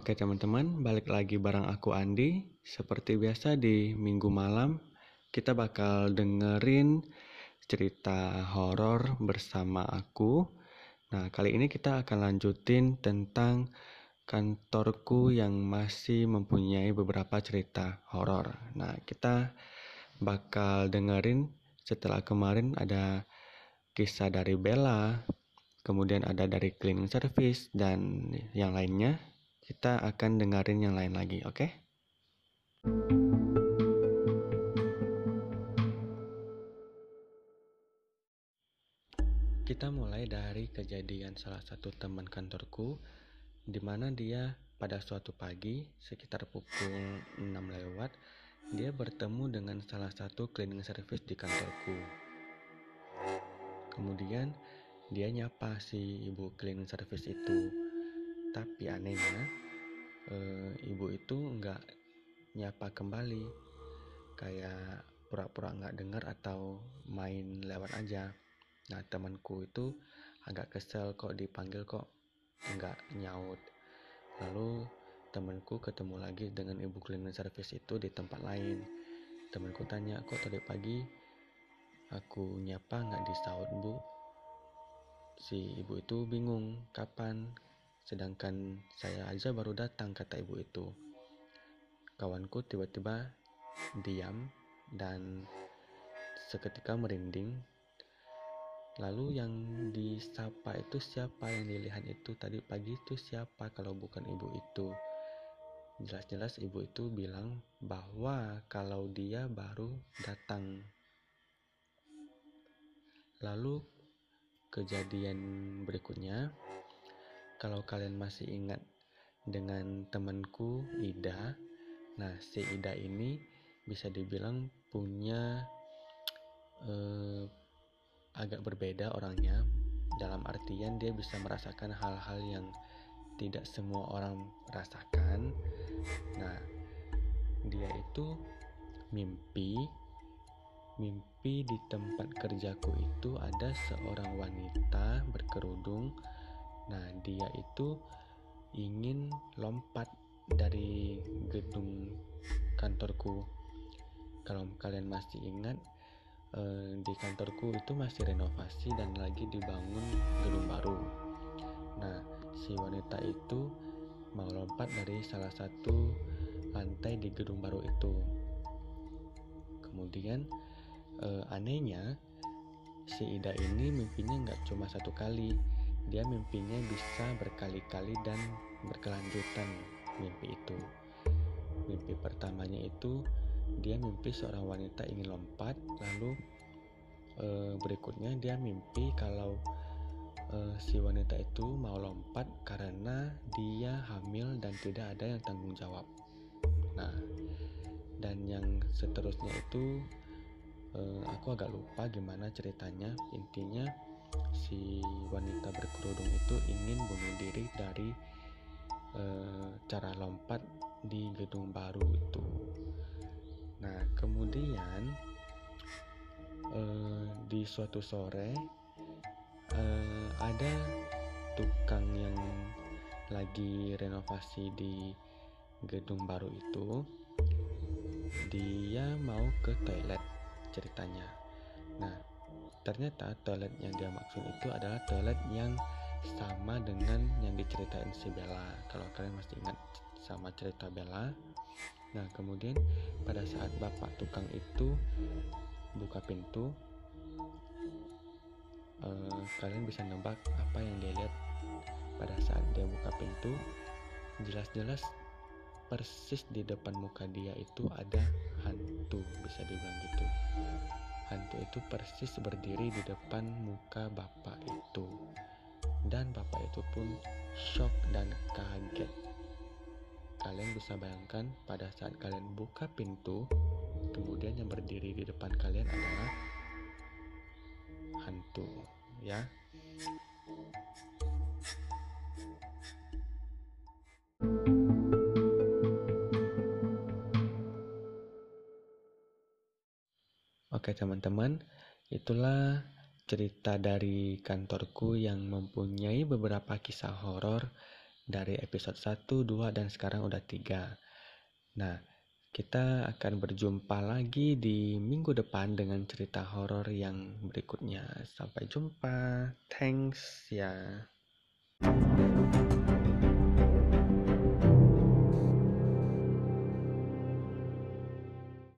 Oke teman-teman, balik lagi bareng aku Andi. Seperti biasa di minggu malam, kita bakal dengerin cerita horor bersama aku. Nah, kali ini kita akan lanjutin tentang kantorku yang masih mempunyai beberapa cerita horor. Nah, kita bakal dengerin setelah kemarin ada kisah dari Bella, kemudian ada dari cleaning service dan yang lainnya kita akan dengerin yang lain lagi, oke? Okay? Kita mulai dari kejadian salah satu teman kantorku di mana dia pada suatu pagi sekitar pukul 6 lewat dia bertemu dengan salah satu cleaning service di kantorku. Kemudian dia nyapa si ibu cleaning service itu. Tapi anehnya e, ibu itu nggak nyapa kembali. Kayak pura-pura nggak dengar atau main lewat aja. Nah temanku itu agak kesel kok dipanggil kok nggak nyaut. Lalu temanku ketemu lagi dengan ibu cleaning service itu di tempat lain. Temanku tanya kok tadi pagi aku nyapa nggak disaut bu? Si ibu itu bingung kapan Sedangkan saya aja baru datang, kata ibu itu. Kawanku tiba-tiba diam dan seketika merinding. Lalu yang disapa itu siapa yang dilihat itu tadi pagi itu siapa kalau bukan ibu itu? Jelas-jelas ibu itu bilang bahwa kalau dia baru datang. Lalu kejadian berikutnya kalau kalian masih ingat dengan temanku Ida, nah si Ida ini bisa dibilang punya eh, agak berbeda orangnya dalam artian dia bisa merasakan hal-hal yang tidak semua orang rasakan. Nah, dia itu mimpi mimpi di tempat kerjaku itu ada seorang wanita berkerudung Nah, dia itu ingin lompat dari gedung kantorku. Kalau kalian masih ingat, eh, di kantorku itu masih renovasi dan lagi dibangun gedung baru. Nah, si wanita itu mau lompat dari salah satu lantai di gedung baru itu. Kemudian, eh, anehnya, si Ida ini mimpinya nggak cuma satu kali dia mimpinya bisa berkali-kali dan berkelanjutan mimpi itu. Mimpi pertamanya itu dia mimpi seorang wanita ingin lompat, lalu e, berikutnya dia mimpi kalau e, si wanita itu mau lompat karena dia hamil dan tidak ada yang tanggung jawab. Nah, dan yang seterusnya itu e, aku agak lupa gimana ceritanya. Intinya si wanita berkerudung itu ingin bunuh diri dari e, cara lompat di gedung baru itu. Nah, kemudian e, di suatu sore e, ada tukang yang lagi renovasi di gedung baru itu. Dia mau ke toilet ceritanya. Nah, Ternyata toilet yang dia maksud itu adalah toilet yang sama dengan yang diceritain si Bella. Kalau kalian masih ingat sama cerita Bella. Nah, kemudian pada saat bapak tukang itu buka pintu, uh, kalian bisa nebak apa yang dia lihat pada saat dia buka pintu. Jelas-jelas persis di depan muka dia itu ada hantu, bisa dibilang gitu hantu itu persis berdiri di depan muka bapak itu. Dan bapak itu pun shock dan kaget. Kalian bisa bayangkan pada saat kalian buka pintu, kemudian yang berdiri di depan kalian adalah hantu, ya. Oke teman-teman, itulah cerita dari kantorku yang mempunyai beberapa kisah horor dari episode 1, 2, dan sekarang udah 3. Nah, kita akan berjumpa lagi di minggu depan dengan cerita horor yang berikutnya. Sampai jumpa. Thanks ya.